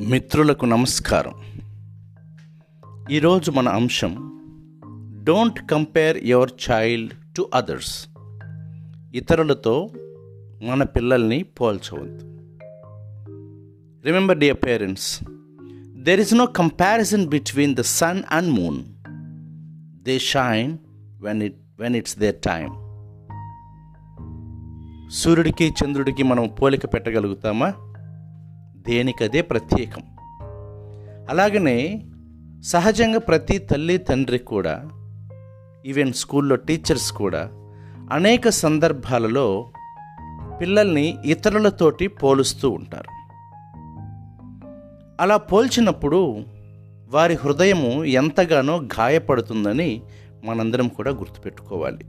మిత్రులకు నమస్కారం. ఈరోజు మన అంశం don't compare your child to others ఇతరులతో మన పిల్లల్ని పోల్చవద్దు. Remember dear parents there is no comparison between the sun and moon they shine when it when it's their time సూర్యుడికి చంద్రుడికి మనం పోలిక పెట్టగలుగుతామా? దేనికదే ప్రత్యేకం. అలాగనే సహజంగా ప్రతి తల్లి తండ్రి కూడా ఈవెన్ స్కూల్లో టీచర్స్ కూడా అనేక సందర్భాలలో పిల్లల్ని ఇతరులతోటి పోలుస్తూ ఉంటారు. అలా పోల్చినప్పుడు వారి హృదయము ఎంతగానో గాయపడుతుందని మనందరం కూడా గుర్తుపెట్టుకోవాలి.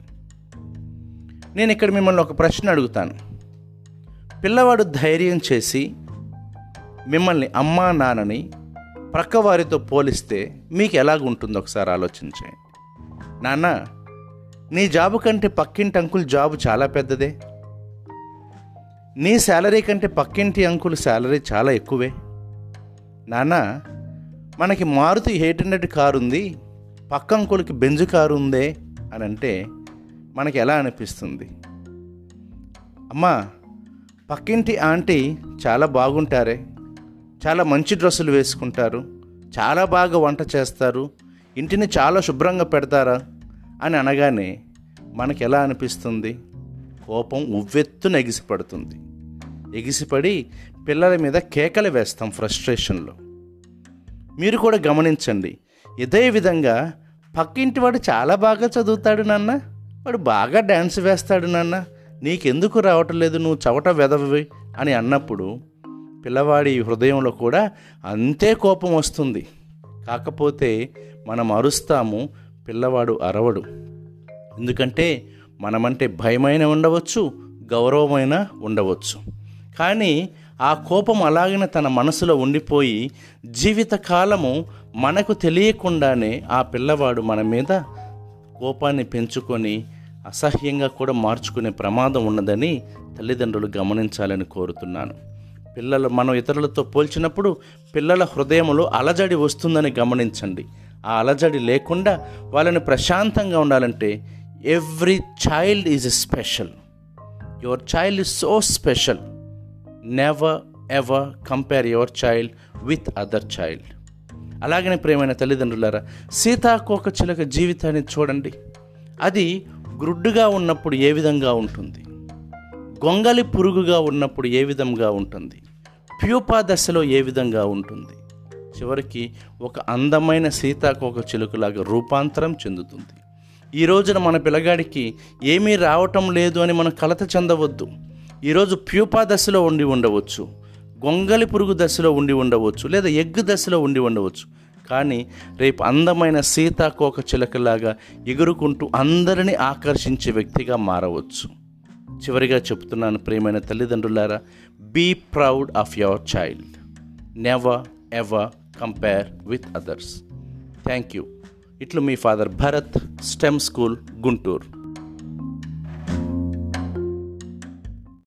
నేను ఇక్కడ మిమ్మల్ని ఒక ప్రశ్న అడుగుతాను. పిల్లవాడు ధైర్యం చేసి మిమ్మల్ని అమ్మా నాన్నని ప్రక్కవారితో పోలిస్తే మీకు ఎలాగుంటుందో ఒకసారి ఆలోచించండి నాన్న నీ జాబు కంటే పక్కింటి అంకుల్ జాబు చాలా పెద్దదే. నీ శాలరీ కంటే పక్కింటి అంకుల్ శాలరీ చాలా ఎక్కువే. నాన్న మనకి మారుతి ఎయిట్ హండ్రెడ్ కారు ఉంది పక్క అంకుల్కి బెంజు కారు ఉందే అని అంటే మనకి ఎలా అనిపిస్తుంది? అమ్మా పక్కింటి ఆంటీ చాలా బాగుంటారే. చాలా మంచి డ్రెస్సులు వేసుకుంటారు. చాలా బాగా వంట చేస్తారు. ఇంటిని చాలా శుభ్రంగా పెడతారా? అని అనగానే మనకి ఎలా అనిపిస్తుంది? కోపం ఉవ్వెత్తున ఎగిసిపడుతుంది. ఎగిసిపడి పిల్లల మీద కేకలు వేస్తాం ఫ్రస్ట్రేషన్లో. మీరు కూడా గమనించండి. ఇదే విధంగా పక్కింటి వాడు చాలా బాగా చదువుతాడు నాన్న. వాడు బాగా డ్యాన్స్ వేస్తాడు నాన్న. నీకెందుకు రావటం లేదు? నువ్వు చవట వెదవి అని అన్నప్పుడు పిల్లవాడి హృదయంలో కూడా అంతే కోపం వస్తుంది. కాకపోతే మనం అరుస్తాము పిల్లవాడు అరవడు. ఎందుకంటే మనమంటే భయమైన ఉండవచ్చు గౌరవమైన ఉండవచ్చు. కానీ ఆ కోపం అలాగిన తన మనసులో ఉండిపోయి జీవితకాలము మనకు తెలియకుండానే ఆ పిల్లవాడు మన మీద కోపాన్ని పెంచుకొని అసహ్యంగా కూడా మార్చుకునే ప్రమాదం ఉన్నదని తల్లిదండ్రులు గమనించాలని కోరుతున్నాను. పిల్లలు మనం ఇతరులతో పోల్చినప్పుడు పిల్లల హృదయంలో అలజడి వస్తుందని గమనించండి. ఆ అలజడి లేకుండా వాళ్ళని ప్రశాంతంగా ఉండాలంటే every child is special. Your child is so special. Never ever compare your child with other child. అలాగనే ప్రేమైన తల్లిదండ్రులారా సీతాకోక చిలక జీవితాన్ని చూడండి. అది గ్రుడ్డుగా ఉన్నప్పుడు ఏ విధంగా ఉంటుంది? గొంగలి పురుగుగా ఉన్నప్పుడు ఏ విధంగా ఉంటుంది? ప్యూపా దశలో ఏ విధంగా ఉంటుంది? చివరికి ఒక అందమైన సీతాకోక చిలుకలాగా రూపాంతరం చెందుతుంది. ఈ రోజున మన పిల్లగాడికి ఏమీ రావటం లేదు అని మనం కలత చెందవద్దు. ఈరోజు ప్యూపా దశలో ఉండి ఉండవచ్చు. గొంగలి పురుగు దశలో ఉండి ఉండవచ్చు. లేదా ఎగ్గు దశలో ఉండి ఉండవచ్చు. కానీ రేపు అందమైన సీతాకోక చిలకలాగా ఎగురుకుంటూ అందరినీ ఆకర్షించే వ్యక్తిగా మారవచ్చు. చివరిగా చెప్తున్నాను ప్రియమైన తల్లిదండ్రులారా be proud of your child never ever compare with others thank you ఇట్లు మీ father Bharat STEM school Guntur.